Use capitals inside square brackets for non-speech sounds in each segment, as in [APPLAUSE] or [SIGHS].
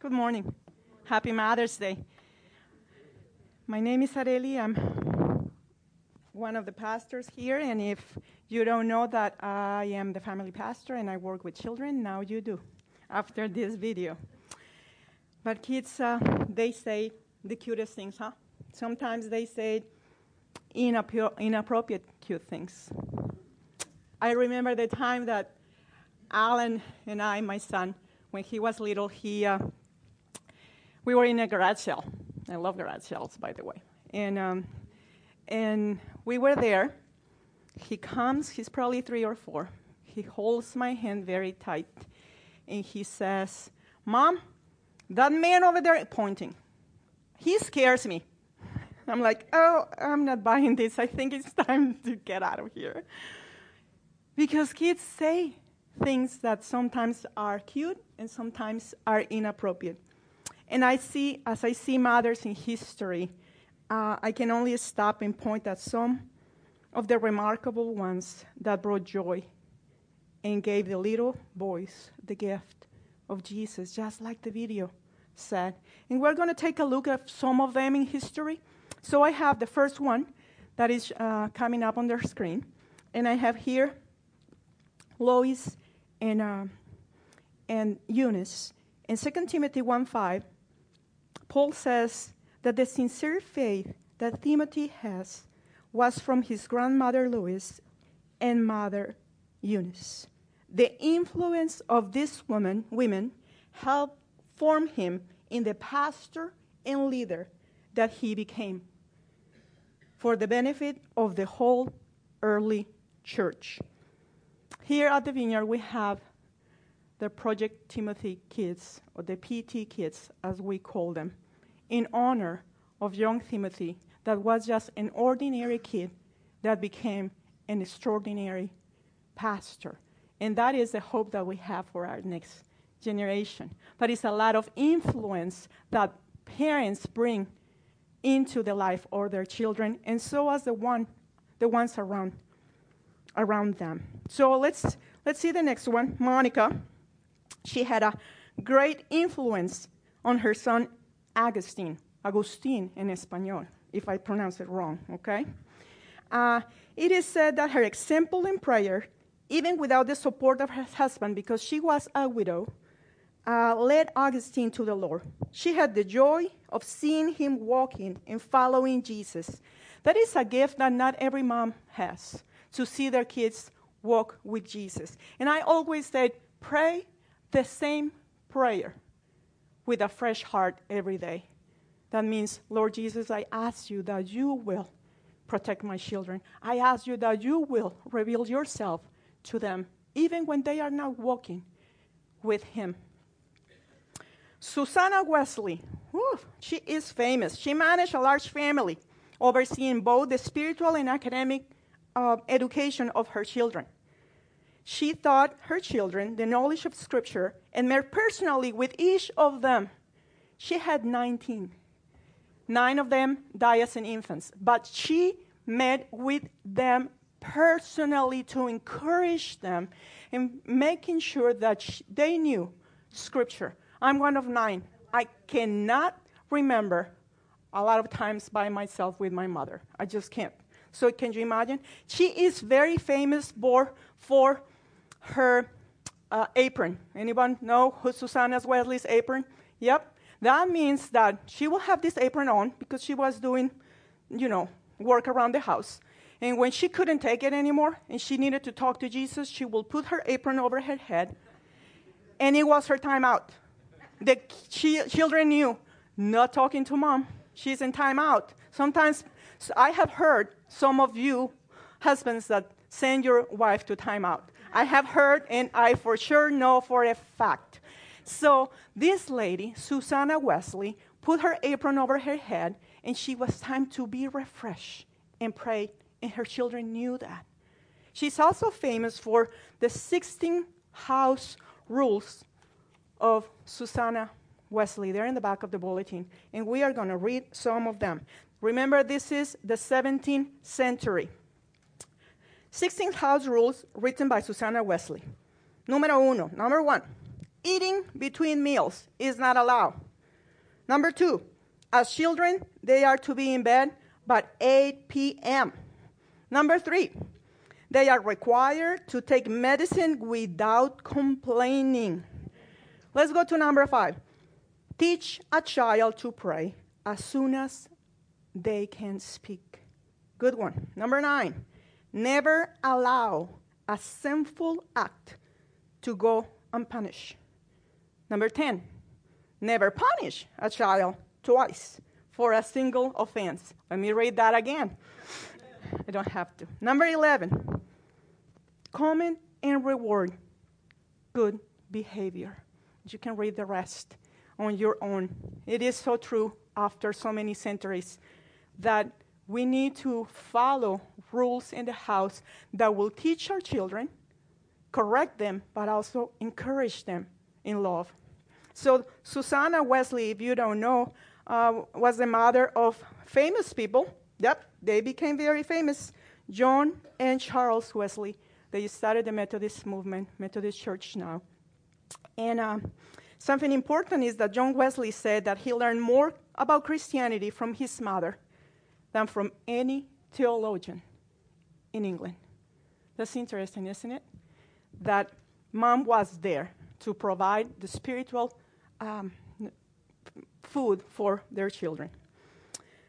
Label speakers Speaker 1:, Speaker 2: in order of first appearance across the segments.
Speaker 1: Good morning. Happy Mother's Day. My name is Areli. I'm one of the pastors here, and if you don't know that I am the family pastor and I work with children, now you do after this video. But kids, uh, they say the cutest things, huh? Sometimes they say inappropriate cute things. I remember the time that Alan and I, my son, when he was little, he uh, we were in a garage sale. I love garage sales, by the way. And um, and we were there. He comes. He's probably three or four. He holds my hand very tight, and he says, "Mom, that man over there pointing. He scares me." I'm like, "Oh, I'm not buying this. I think it's time to get out of here." Because kids say things that sometimes are cute and sometimes are inappropriate. And I see, as I see mothers in history, uh, I can only stop and point at some of the remarkable ones that brought joy and gave the little boys the gift of Jesus, just like the video said. And we're going to take a look at some of them in history. So I have the first one that is uh, coming up on the screen. And I have here Lois and, uh, and Eunice. In 2 Timothy 1 5, Paul says that the sincere faith that Timothy has was from his grandmother Lois and mother Eunice. The influence of these women, women helped form him in the pastor and leader that he became for the benefit of the whole early church. Here at the Vineyard, we have the Project Timothy kids, or the PT kids, as we call them, in honor of young Timothy, that was just an ordinary kid that became an extraordinary pastor. And that is the hope that we have for our next generation. But it's a lot of influence that parents bring into the life of their children, and so as the one, the ones around, around them. So let's let's see the next one. Monica, she had a great influence on her son Augustine, Agustín in Espanol, if I pronounce it wrong, okay? Uh, it is said that her example in prayer, even without the support of her husband, because she was a widow, uh, led Augustine to the Lord. She had the joy of seeing him walking and following Jesus. That is a gift that not every mom has to see their kids walk with Jesus. And I always said, pray the same prayer with a fresh heart every day. That means, Lord Jesus, I ask you that you will protect my children. I ask you that you will reveal yourself to them, even when they are not walking with Him. Susanna Wesley, whew, she is famous. She managed a large family, overseeing both the spiritual and academic uh, education of her children. She taught her children the knowledge of Scripture and met personally with each of them. She had 19. Nine of them died as infants, but she met with them personally to encourage them and making sure that she, they knew Scripture. I'm one of nine. I cannot remember a lot of times by myself with my mother. I just can't. So can you imagine? She is very famous for, for her uh, apron. Anyone know who Susanna Wesley's apron? Yep. That means that she will have this apron on because she was doing, you know, work around the house. And when she couldn't take it anymore and she needed to talk to Jesus, she will put her apron over her head. And it was her time out. The children knew, not talking to mom. She's in time out. Sometimes so I have heard some of you husbands that send your wife to time out. I have heard, and I for sure know for a fact. So this lady, Susanna Wesley, put her apron over her head, and she was time to be refreshed and pray, and her children knew that. She's also famous for the 16 house rules of Susanna Wesley. They're in the back of the bulletin, and we are going to read some of them. Remember, this is the 17th century. 16 house rules written by Susanna Wesley. Número uno, number one, Eating between meals is not allowed. Number two, as children, they are to be in bed by 8 p.m. Number three, they are required to take medicine without complaining. Let's go to number five. Teach a child to pray as soon as they can speak. Good one. Number nine. Never allow a sinful act to go unpunished. Number 10. Never punish a child twice for a single offense. Let me read that again. I don't have to. Number 11. Comment and reward good behavior. You can read the rest on your own. It is so true after so many centuries that we need to follow rules in the house that will teach our children, correct them, but also encourage them in love. So, Susanna Wesley, if you don't know, uh, was the mother of famous people. Yep, they became very famous. John and Charles Wesley. They started the Methodist movement, Methodist Church now. And um, something important is that John Wesley said that he learned more about Christianity from his mother than from any theologian in England. That's interesting, isn't it? That mom was there to provide the spiritual um, food for their children.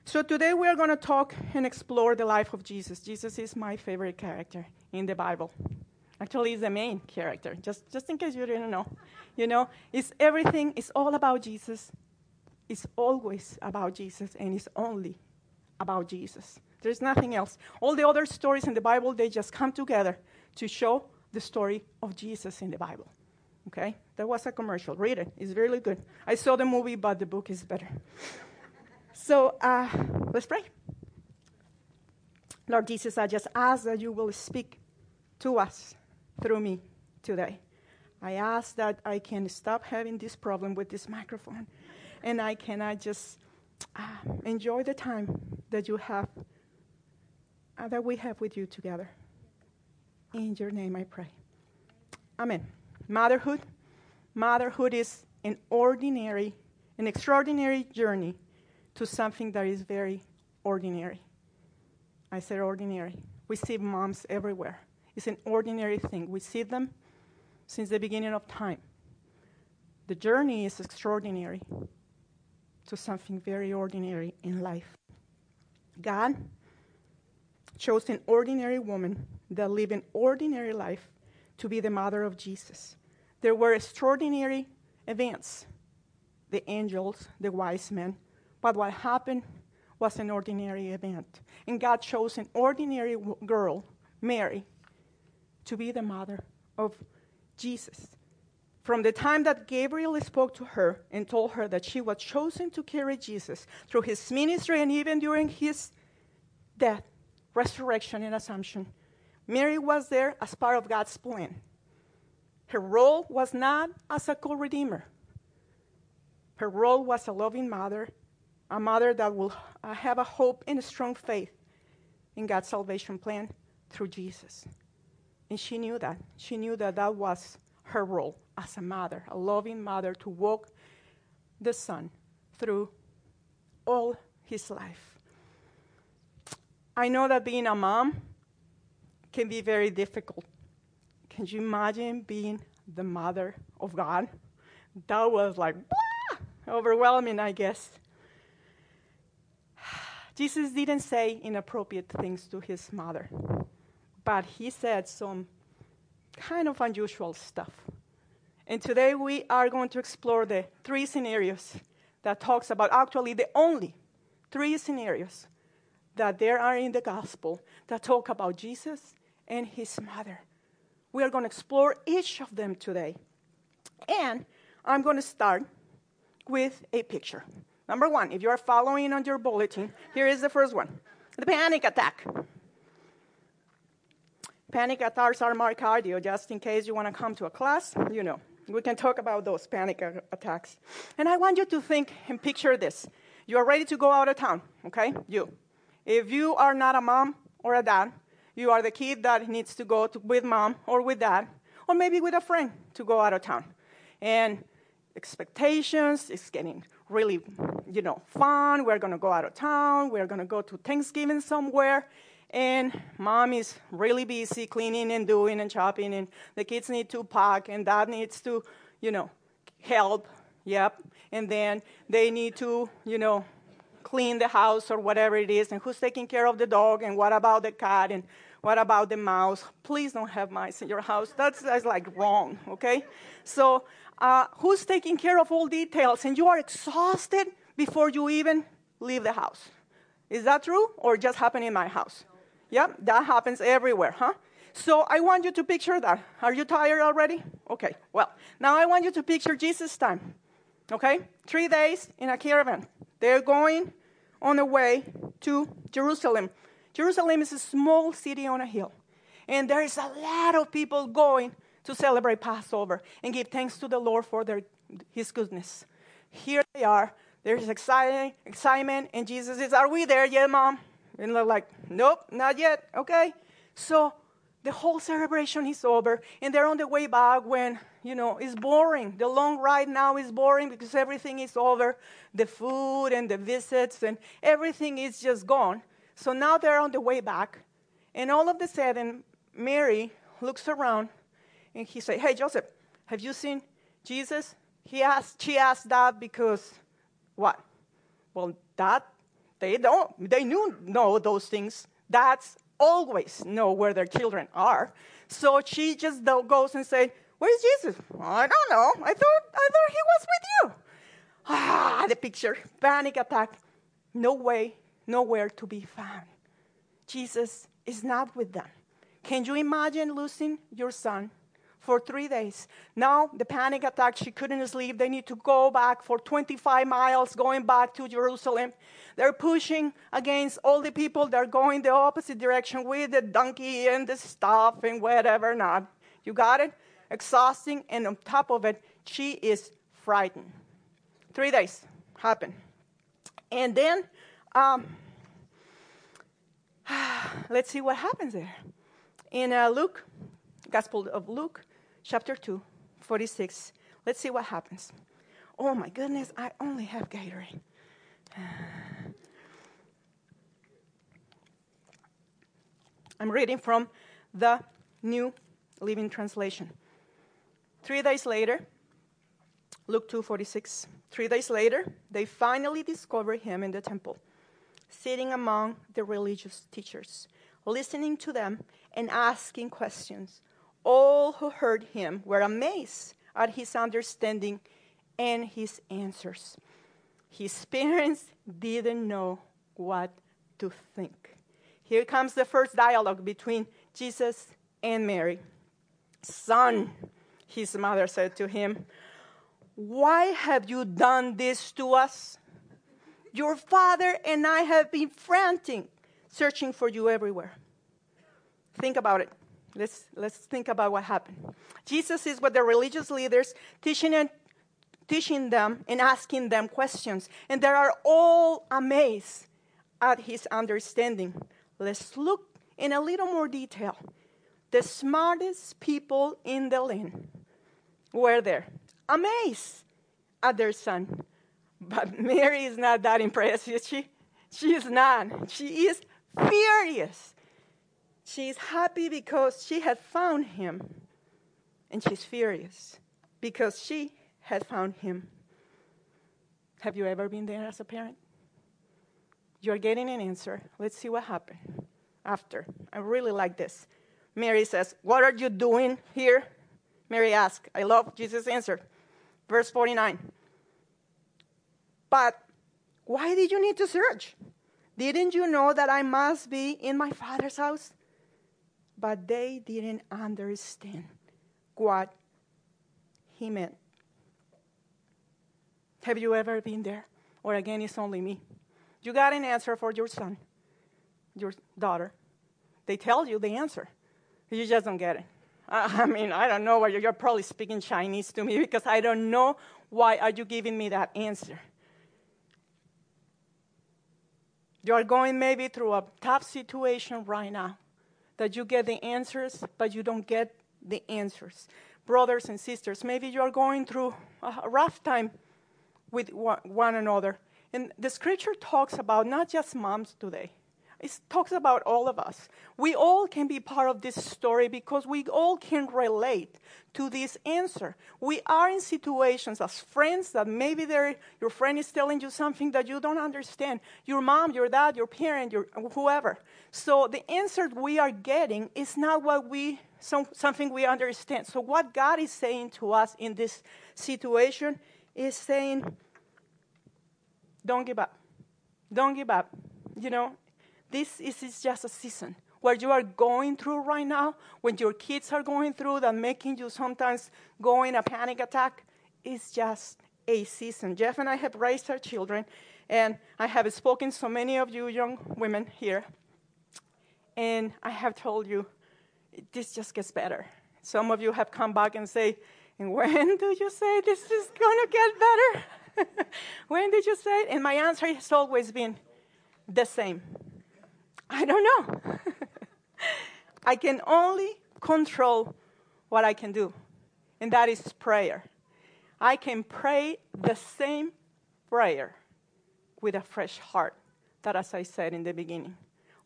Speaker 1: So today we are going to talk and explore the life of Jesus. Jesus is my favorite character in the Bible. Actually, he's the main character, just, just in case you didn't know. You know, it's everything, it's all about Jesus. It's always about Jesus, and it's only about Jesus. There's nothing else. All the other stories in the Bible, they just come together to show the story of Jesus in the Bible. Okay? That was a commercial. Read it, it's really good. I saw the movie, but the book is better. so uh, let's pray. Lord Jesus, I just ask that you will speak to us through me today. I ask that I can stop having this problem with this microphone and I cannot just uh, enjoy the time that you have, uh, that we have with you together. In your name I pray. Amen. Motherhood. Motherhood is an ordinary, an extraordinary journey to something that is very ordinary. I said ordinary. We see moms everywhere. It's an ordinary thing. We see them since the beginning of time. The journey is extraordinary to something very ordinary in life. God chose an ordinary woman that lived an ordinary life to be the mother of Jesus. There were extraordinary events the angels, the wise men, but what happened was an ordinary event. And God chose an ordinary girl, Mary, to be the mother of Jesus. From the time that Gabriel spoke to her and told her that she was chosen to carry Jesus through his ministry and even during his death, resurrection, and assumption, Mary was there as part of God's plan. Her role was not as a co redeemer, her role was a loving mother, a mother that will uh, have a hope and a strong faith in God's salvation plan through Jesus. And she knew that. She knew that that was her role as a mother, a loving mother, to walk the son through all his life. I know that being a mom can be very difficult. Can you imagine being the mother of God? That was like blah, overwhelming, I guess. [SIGHS] Jesus didn't say inappropriate things to his mother, but he said some kind of unusual stuff. And today we are going to explore the three scenarios that talks about actually the only three scenarios that there are in the gospel that talk about Jesus and his mother. We are going to explore each of them today. And I'm going to start with a picture. Number one, if you are following on your bulletin, here is the first one the panic attack. Panic attacks are myocardial, just in case you want to come to a class, you know. We can talk about those panic attacks. And I want you to think and picture this. You are ready to go out of town, okay? You. If you are not a mom or a dad, you are the kid that needs to go to, with mom or with dad, or maybe with a friend to go out of town. and expectations. It's getting really, you know, fun. We're going to go out of town. We're going to go to Thanksgiving somewhere. And mom is really busy cleaning and doing and chopping, and the kids need to pack, and dad needs to, you know, help. Yep. And then they need to, you know, clean the house or whatever it is, and who's taking care of the dog, and what about the cat, and what about the mouse? Please don't have mice in your house. That's, that's like wrong, okay? So, uh, who's taking care of all details? And you are exhausted before you even leave the house. Is that true, or just happen in my house? Yeah, that happens everywhere, huh? So I want you to picture that. Are you tired already? Okay, well, now I want you to picture Jesus' time. Okay? Three days in a caravan. They're going on the way to Jerusalem. Jerusalem is a small city on a hill. And there is a lot of people going to celebrate Passover and give thanks to the Lord for their, his goodness. Here they are. There's exciting, excitement, and Jesus says, Are we there yet, Mom? And they're like, Nope, not yet. Okay. So the whole celebration is over, and they're on the way back when, you know, it's boring. The long ride now is boring because everything is over the food and the visits, and everything is just gone. So now they're on the way back, and all of a sudden, Mary looks around and he said, Hey, Joseph, have you seen Jesus? He asked, she asked that because what? Well, that they don't, they knew know those things. That's always know where their children are. So she just goes and said, Where's Jesus? I don't know. I thought I thought he was with you. Ah, the picture. Panic attack. No way, nowhere to be found. Jesus is not with them. Can you imagine losing your son for three days. Now, the panic attack, she couldn't sleep. They need to go back for 25 miles, going back to Jerusalem. They're pushing against all the people. They're going the opposite direction with the donkey and the stuff and whatever not. You got it? Exhausting, and on top of it, she is frightened. Three days happen. And then, um, [SIGHS] let's see what happens there. In uh, Luke, Gospel of Luke, chapter 2, 46. Let's see what happens. Oh my goodness, I only have Gatorade. [SIGHS] I'm reading from the New Living Translation. Three days later, Luke 2:46. Three days later, they finally discover him in the temple, sitting among the religious teachers, listening to them and asking questions. All who heard him were amazed at his understanding and his answers. His parents didn't know what to think. Here comes the first dialogue between Jesus and Mary. Son, his mother said to him, Why have you done this to us? Your father and I have been frantic, searching for you everywhere. Think about it. Let's, let's think about what happened. Jesus is with the religious leaders, teaching, and, teaching them and asking them questions. And they are all amazed at his understanding. Let's look in a little more detail. The smartest people in the land were there, amazed at their son. But Mary is not that impressed, is she? She is not. She is furious. She is happy because she had found him, and she's furious because she had found him. Have you ever been there as a parent? You're getting an answer. Let's see what happened after. I really like this. Mary says, What are you doing here? Mary asked. I love Jesus' answer. Verse 49. But why did you need to search? Didn't you know that I must be in my father's house? But they didn't understand what he meant. Have you ever been there? Or again, it's only me. You got an answer for your son, your daughter. They tell you the answer. You just don't get it. I mean, I don't know why you're probably speaking Chinese to me [LAUGHS] because I don't know why are you giving me that answer. You are going maybe through a tough situation right now that you get the answers, but you don't get the answers. brothers and sisters, maybe you are going through a rough time with one another. And the scripture talks about not just moms today, it talks about all of us. We all can be part of this story because we all can relate to this answer. We are in situations as friends that maybe your friend is telling you something that you don't understand. Your mom, your dad, your parent, your whoever. So the answer we are getting is not what we some, something we understand. So what God is saying to us in this situation is saying, don't give up. Don't give up. You know, this is, just a season where you are going through right now, when your kids are going through that making you sometimes go in a panic attack, is just a season. Jeff and I have raised our children, and I have spoken to so many of you young women here, and I have told you, this just gets better. Some of you have come back and say, and when do you say this is going to get better? [LAUGHS] when did you say it? And my answer has always been the same. I don't know. [LAUGHS] I can only control what I can do, and that is prayer. I can pray the same prayer with a fresh heart that, as I said in the beginning,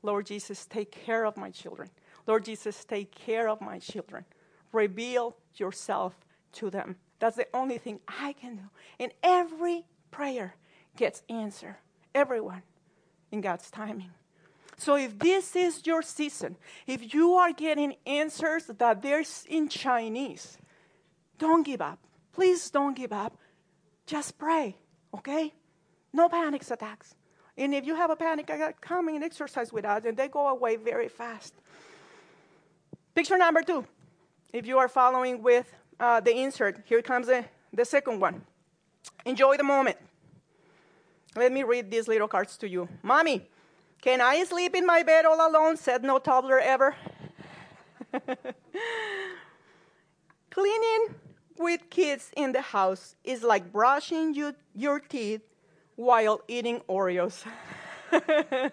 Speaker 1: Lord Jesus, take care of my children. Lord Jesus, take care of my children. Reveal yourself to them. That's the only thing I can do. And every prayer gets answered. Everyone in God's timing. So if this is your season, if you are getting answers that there's in Chinese, don't give up. Please don't give up. Just pray, okay? No panic attacks. And if you have a panic attack, come and exercise with us, and they go away very fast. Picture number two. If you are following with uh, the insert, here comes the, the second one. Enjoy the moment. Let me read these little cards to you. Mommy, can I sleep in my bed all alone? said no toddler ever. [LAUGHS] Cleaning with kids in the house is like brushing you, your teeth while eating Oreos. [LAUGHS]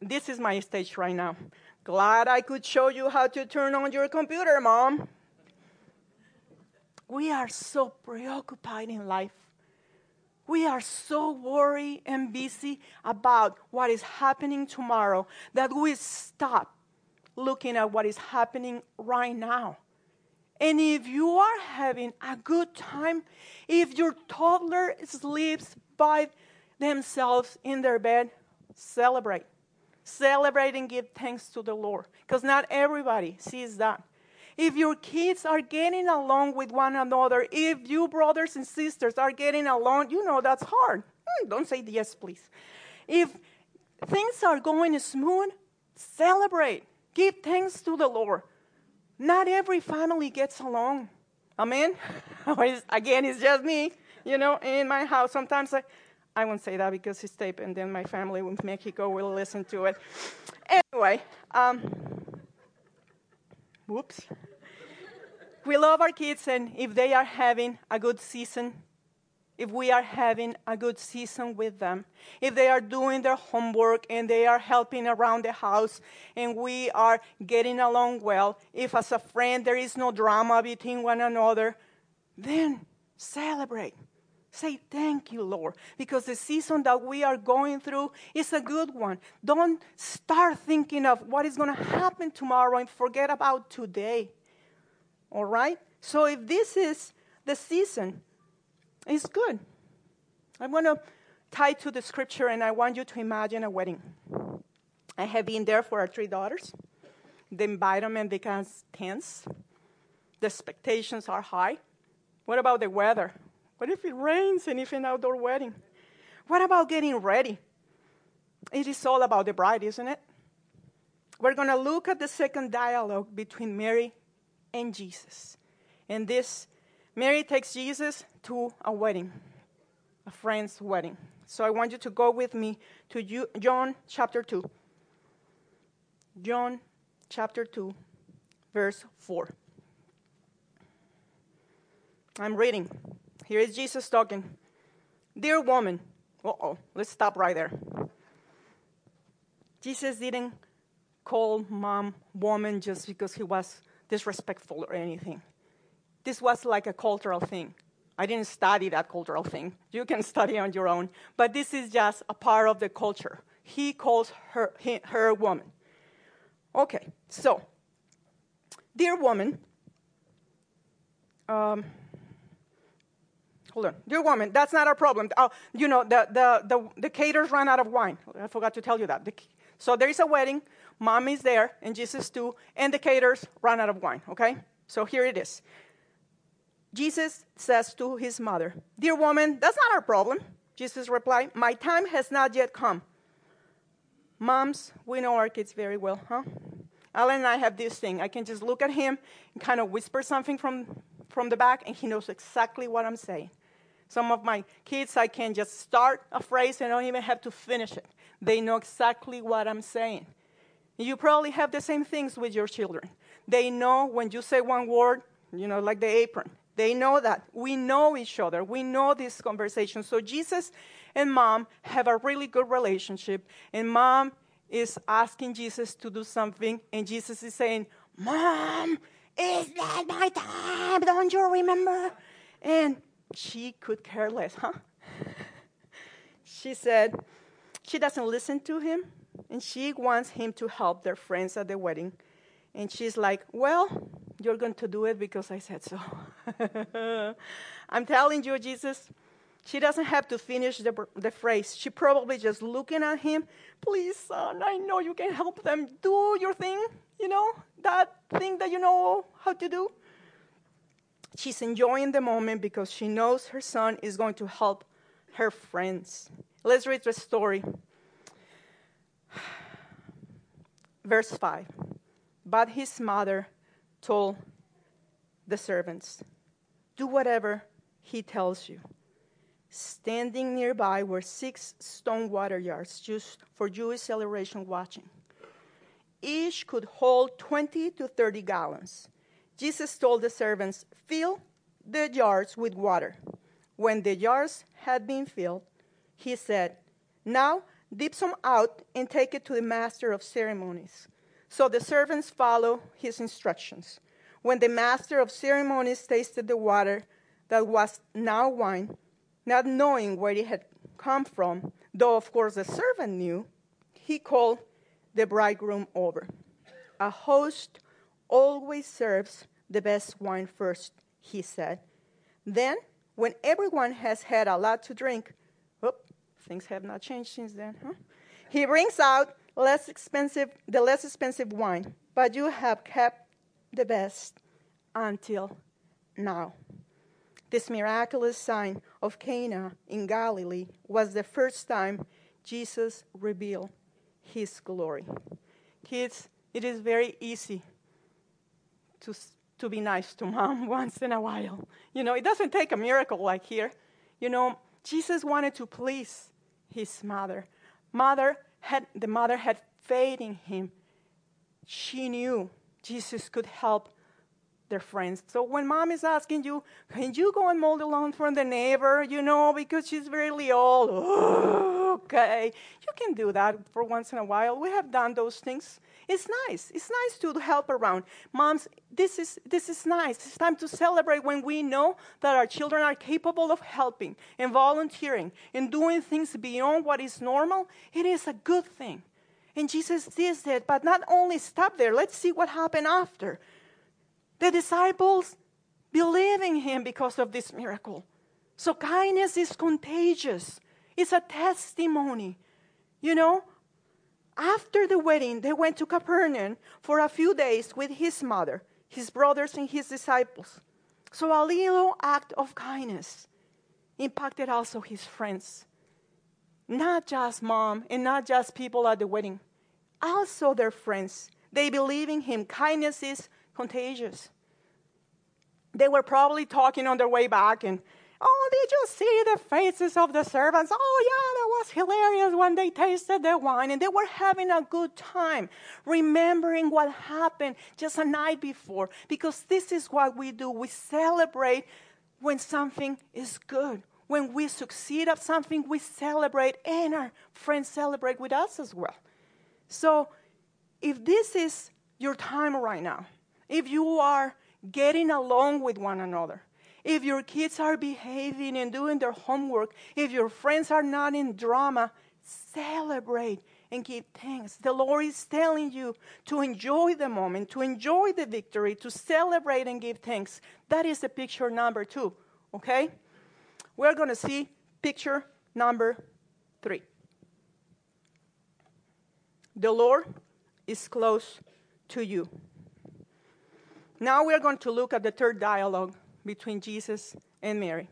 Speaker 1: this is my stage right now. Glad I could show you how to turn on your computer, Mom. We are so preoccupied in life we are so worried and busy about what is happening tomorrow that we stop looking at what is happening right now. And if you are having a good time, if your toddler sleeps by themselves in their bed, celebrate. Celebrate and give thanks to the Lord. Because not everybody sees that. If your kids are getting along with one another, if you brothers and sisters are getting along, you know that's hard. Hmm, don't say yes, please. If things are going smooth, celebrate. Give thanks to the Lord. Not every family gets along. Amen? [LAUGHS] Again, it's just me, you know, in my house. Sometimes I, I won't say that because it's tape, and then my family in Mexico will listen to it. Anyway, um, whoops we love our kids, and if they are having a good season, if we are having a good season with them, if they are doing their homework and they are helping around the house and we are getting along well, if as a friend there is no drama between one another, then celebrate. Say thank you, Lord, because the season that we are going through is a good one. Don't start thinking of what is going to happen tomorrow and forget about today. All right? So if this is the season, it's good. I'm going to tie to the scripture and I want you to imagine a wedding. I have been there for our three daughters. The environment becomes tense. The expectations are high. What about the weather? What if it rains and if an outdoor wedding? What about getting ready? It is all about the bride, isn't it? We're going to look at the second dialogue between Mary and Jesus. And this, Mary takes Jesus to a wedding, a friend's wedding. So I want you to go with me to John chapter 2. John chapter 2, verse 4. I'm reading. Here is Jesus talking. Dear woman, uh oh, let's stop right there. Jesus didn't call mom woman just because he was disrespectful or anything. this was like a cultural thing. I didn't study that cultural thing. You can [LAUGHS] study on your own. But this is just a part of the culture. He calls her, he, her woman. Okay, so, dear woman, um, hold on, dear woman, that's not our problem. Oh, you know, the, the, the, the caterers ran out of wine. I forgot to tell you that. The, so there is a wedding, mom is there, and Jesus too, and the caterers ran out of wine, okay? So here it is. Jesus says to his mother, Dear woman, that's not our problem. Jesus replied, My time has not yet come. Moms, we know our kids very well, huh? Alan and I have this thing. I can just look at him and kind of whisper something from, from the back, and he knows exactly what I'm saying. Some of my kids, I can just start a phrase and I don't even have to finish it. They know exactly what I'm saying. You probably have the same things with your children. They know when you say one word, you know, like the apron, they know that. We know each other. We know this conversation. So Jesus and mom have a really good relationship. And mom is asking Jesus to do something. And Jesus is saying, Mom, is that my time? Don't you remember? And she could care less, huh? [LAUGHS] she said she doesn't listen to him and she wants him to help their friends at the wedding. And she's like, Well, you're going to do it because I said so. [LAUGHS] I'm telling you, Jesus, she doesn't have to finish the, the phrase. She probably just looking at him, please, son, I know you can help them. Do your thing, you know, that thing that you know how to do. She's enjoying the moment because she knows her son is going to help her friends. Let's read the story. Verse 5. But his mother told the servants, Do whatever he tells you. Standing nearby were six stone water jars used for Jewish celebration watching. Each could hold 20 to 30 gallons. Jesus told the servants, Fill the jars with water. When the jars had been filled, he said, Now dip some out and take it to the master of ceremonies. So the servants follow his instructions. When the master of ceremonies tasted the water that was now wine, not knowing where it had come from, though of course the servant knew, he called the bridegroom over. A host always serves the best wine first, he said. Then, when everyone has had a lot to drink, things have not changed since then, huh? He brings out less expensive, the less expensive wine, but you have kept the best until now. This miraculous sign of Cana in Galilee was the first time Jesus revealed his glory. Kids, it is very easy to, to be nice to mom [LAUGHS] once in a while. You know, it doesn't take a miracle like here. You know, Jesus wanted to please his mother. Mother, had, the mother had faith in him. She knew Jesus could help their friends. So when mom is asking you, can you go and mow the lawn for the neighbor, you know, because she's really old, [GASPS] [LAUGHS] okay, you can do that for once in a while. We have done those things. It's nice. It's nice to help around. Moms, this is, this is nice. It's time to celebrate when we know that our children are capable of helping and volunteering and doing things beyond what is normal. It is a good thing. And Jesus did that, but not only stop there, let's see what happened after. The disciples believe in him because of this miracle. So kindness is contagious. It's a testimony. You know, after the wedding, they went to Capernaum for a few days with his mother, his brothers, and his disciples. So a little act of kindness impacted also his friends. Not just mom and not just people at the wedding, also their friends. They believe in him. Kindness is contagious. They were probably talking on their way back and Oh, did you see the faces of the servants? Oh, yeah, that was hilarious when they tasted the wine and they were having a good time, remembering what happened just a night before. Because this is what we do we celebrate when something is good. When we succeed at something, we celebrate, and our friends celebrate with us as well. So, if this is your time right now, if you are getting along with one another. If your kids are behaving and doing their homework, if your friends are not in drama, celebrate and give thanks. The Lord is telling you to enjoy the moment, to enjoy the victory, to celebrate and give thanks. That is the picture number two, okay? We're going to see picture number three. The Lord is close to you. Now we're going to look at the third dialogue between Jesus and Mary.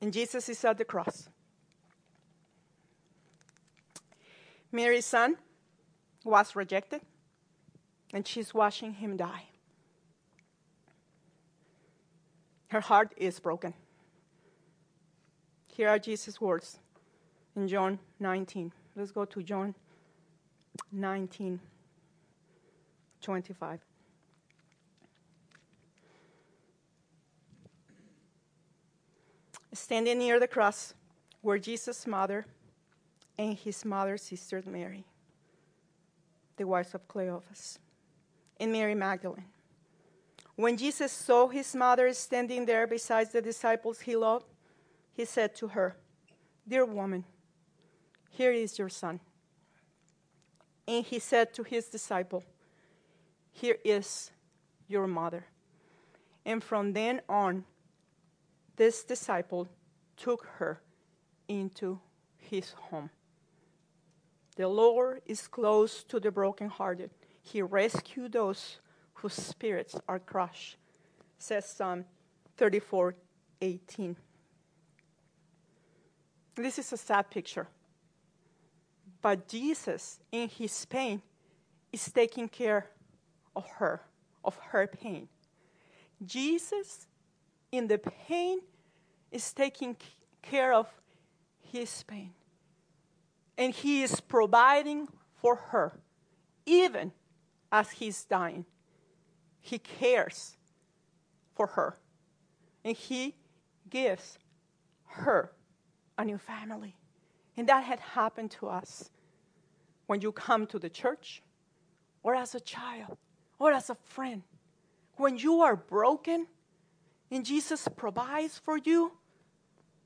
Speaker 1: And Jesus is at the cross. Mary's son was rejected, and she's watching him die. Her heart is broken. Here are Jesus' words in John 19. Let's go to John 19, 25. Standing near the cross were Jesus' mother and his mother's sister Mary, the wife of Cleophas, and Mary Magdalene. When Jesus saw his mother standing there beside the disciples he loved, he said to her, Dear woman, here is your son. And he said to his disciple, Here is your mother. And from then on, this disciple took her into his home. The Lord is close to the brokenhearted. He rescued those whose spirits are crushed, says Psalm 34 18. This is a sad picture. But Jesus, in his pain, is taking care of her, of her pain. Jesus, in the pain, is taking care of his pain and He is providing for her, even as He's dying. He cares for her, and He gives her a new family. And that had happened to us when you come to the church, or as a child, or as a friend. When you are broken and Jesus provides for you,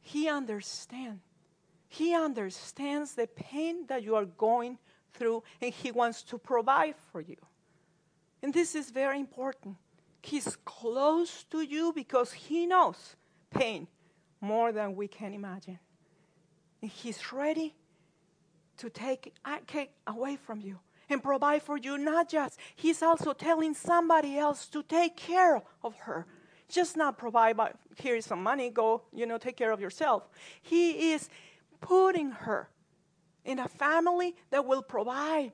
Speaker 1: He understands he understands the pain that you are going through and He wants to provide for you. And this is very important. He's close to you because He knows pain more than we can imagine. And He's ready to take, take away from you and provide for you. Not just, He's also telling somebody else to take care of her. Just not provide, but here is some money, go, you know, take care of yourself. He is putting her in a family that will provide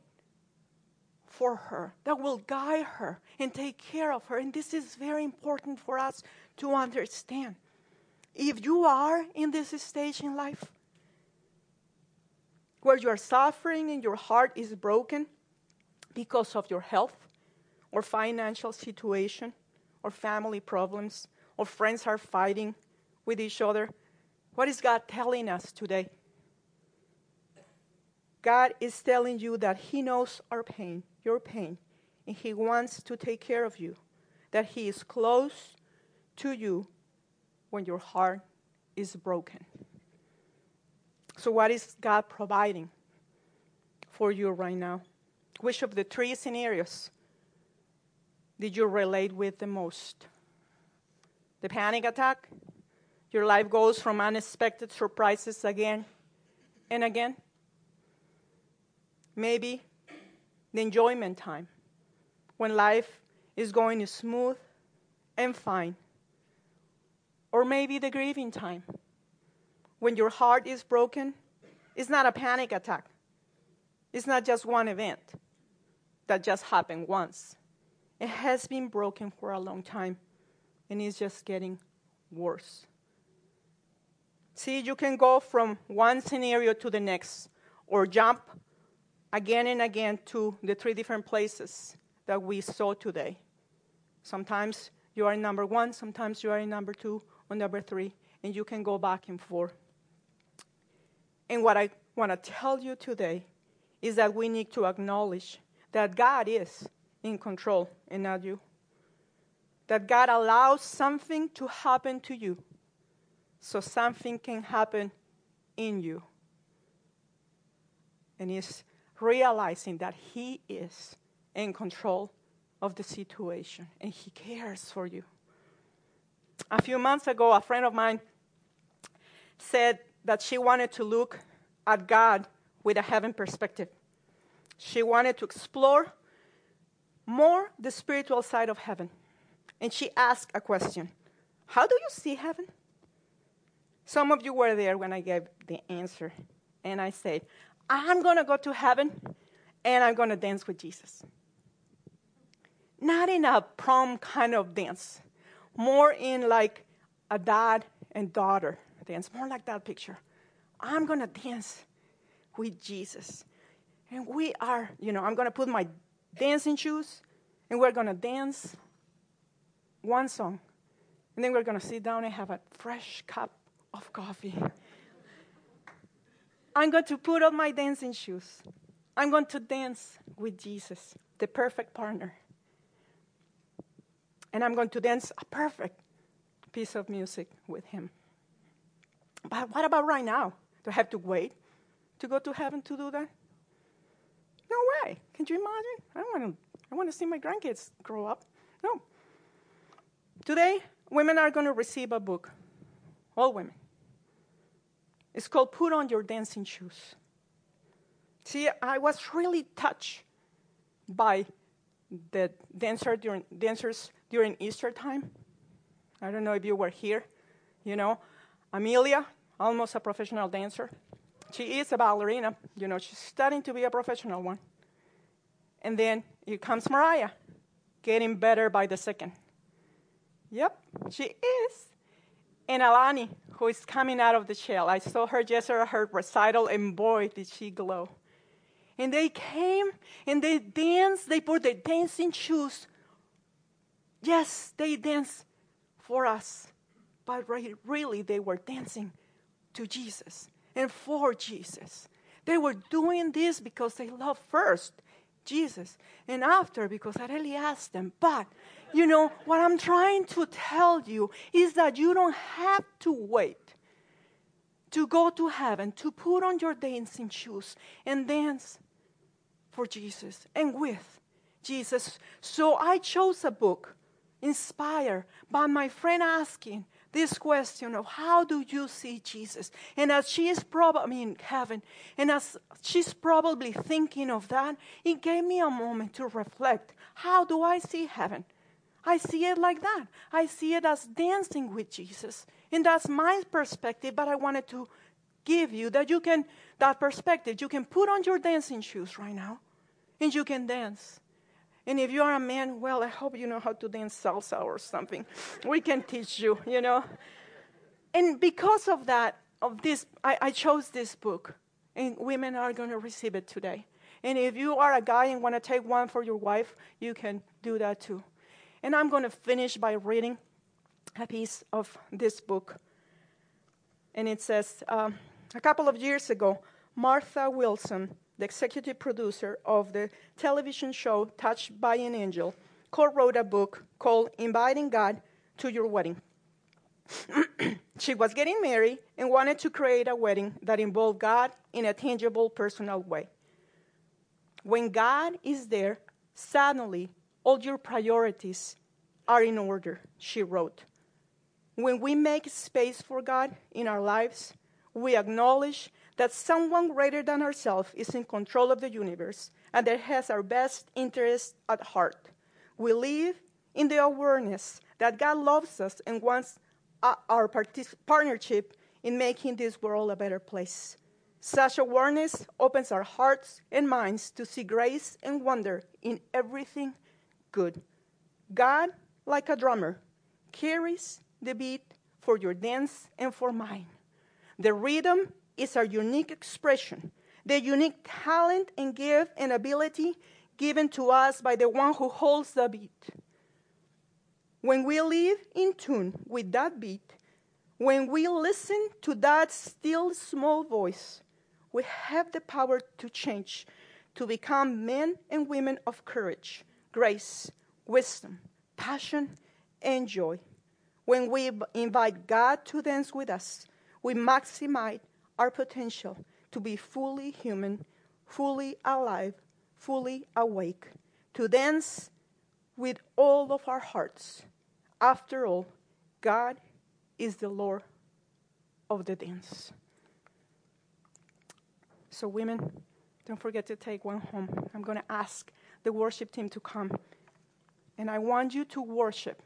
Speaker 1: for her, that will guide her and take care of her. And this is very important for us to understand. If you are in this stage in life where you are suffering and your heart is broken because of your health or financial situation or family problems or friends are fighting with each other, what is God telling us today? God is telling you that He knows our pain, your pain, and He wants to take care of you, that He is close to you when your heart is broken. So, what is God providing for you right now? Which of the three scenarios did you relate with the most? The panic attack? Your life goes from unexpected surprises again and again? Maybe the enjoyment time when life is going smooth and fine. Or maybe the grieving time when your heart is broken. It's not a panic attack, it's not just one event that just happened once. It has been broken for a long time and it's just getting worse. See, you can go from one scenario to the next or jump again and again to the three different places that we saw today. Sometimes you are in number one, sometimes you are in number two or number three, and you can go back and forth. And what I want to tell you today is that we need to acknowledge that God is in control and not you. That God allows something to happen to you so something can happen in you. And he's realizing that he is in control of the situation and he cares for you. A few months ago, a friend of mine said that she wanted to look at God with a heaven perspective. She wanted to explore more the spiritual side of heaven. And she asked a question How do you see heaven? Some of you were there when I gave the answer. And I said, I'm going to go to heaven and I'm going to dance with Jesus. Not in a prom kind of dance, more in like a dad and daughter dance, more like that picture. I'm going to dance with Jesus. And we are, you know, I'm going to put my dancing shoes and we're going to dance one song. And then we're going to sit down and have a fresh cup of coffee. I'm going to put on my dancing shoes. I'm going to dance with Jesus, the perfect partner. And I'm going to dance a perfect piece of music with him. But what about right now? Do I have to wait to go to heaven to do that? No way. Can you imagine? I want to. I want to see my grandkids grow up. No. Today, women are going to receive a book. All women. It's called Put On Your Dancing Shoes. See, I was really touched by the dancer during, dancers during Easter time. I don't know if you were here. You know, Amelia, almost a professional dancer. She is a ballerina. You know, she's studying to be a professional one. And then here comes Mariah, getting better by the second. Yep, she is. And Alani, who is coming out of the shell. I saw her yesterday, her recital, and boy, did she glow. And they came and they danced. They put their dancing shoes. Yes, they danced for us. But really, they were dancing to Jesus and for Jesus. They were doing this because they loved first Jesus and after because I really asked them. But you know, what I'm trying to tell you is that you don't have to wait to go to heaven, to put on your dancing shoes and dance for Jesus and with Jesus. So I chose a book inspired by my friend asking this question of how do you see Jesus? And as she is probably in heaven, and as she's probably thinking of that, it gave me a moment to reflect. How do I see heaven? I see it like that. I see it as dancing with Jesus. And that's my perspective, but I wanted to give you that you can, that perspective, you can put on your dancing shoes right now and you can dance. And if you are a man, well, I hope you know how to dance salsa or something. We can teach you, you know. And because of that, of this, I, I chose this book, and women are going to receive it today. And if you are a guy and want to take one for your wife, you can do that too. And I'm going to finish by reading a piece of this book. And it says um, A couple of years ago, Martha Wilson, the executive producer of the television show Touched by an Angel, co wrote a book called Inviting God to Your Wedding. [CLEARS THROAT] she was getting married and wanted to create a wedding that involved God in a tangible, personal way. When God is there, suddenly all your priorities are in order, she wrote. When we make space for God in our lives, we acknowledge that someone greater than ourselves is in control of the universe and that has our best interest at heart. We live in the awareness that God loves us and wants our partnership in making this world a better place. Such awareness opens our hearts and minds to see grace and wonder in everything good. God, like a drummer, carries the beat for your dance and for mine. The rhythm is our unique expression, the unique talent and gift and ability given to us by the one who holds the beat. When we live in tune with that beat, when we listen to that still small voice, we have the power to change to become men and women of courage, grace, wisdom, passion, and joy. When we invite God to dance with us, we maximize our potential to be fully human, fully alive, fully awake, to dance with all of our hearts. After all, God is the Lord of the dance. So, women, don't forget to take one home. I'm going to ask the worship team to come. And I want you to worship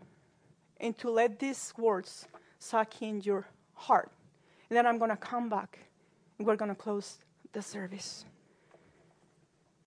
Speaker 1: and to let these words suck in your heart. And then I'm going to come back and we're going to close the service.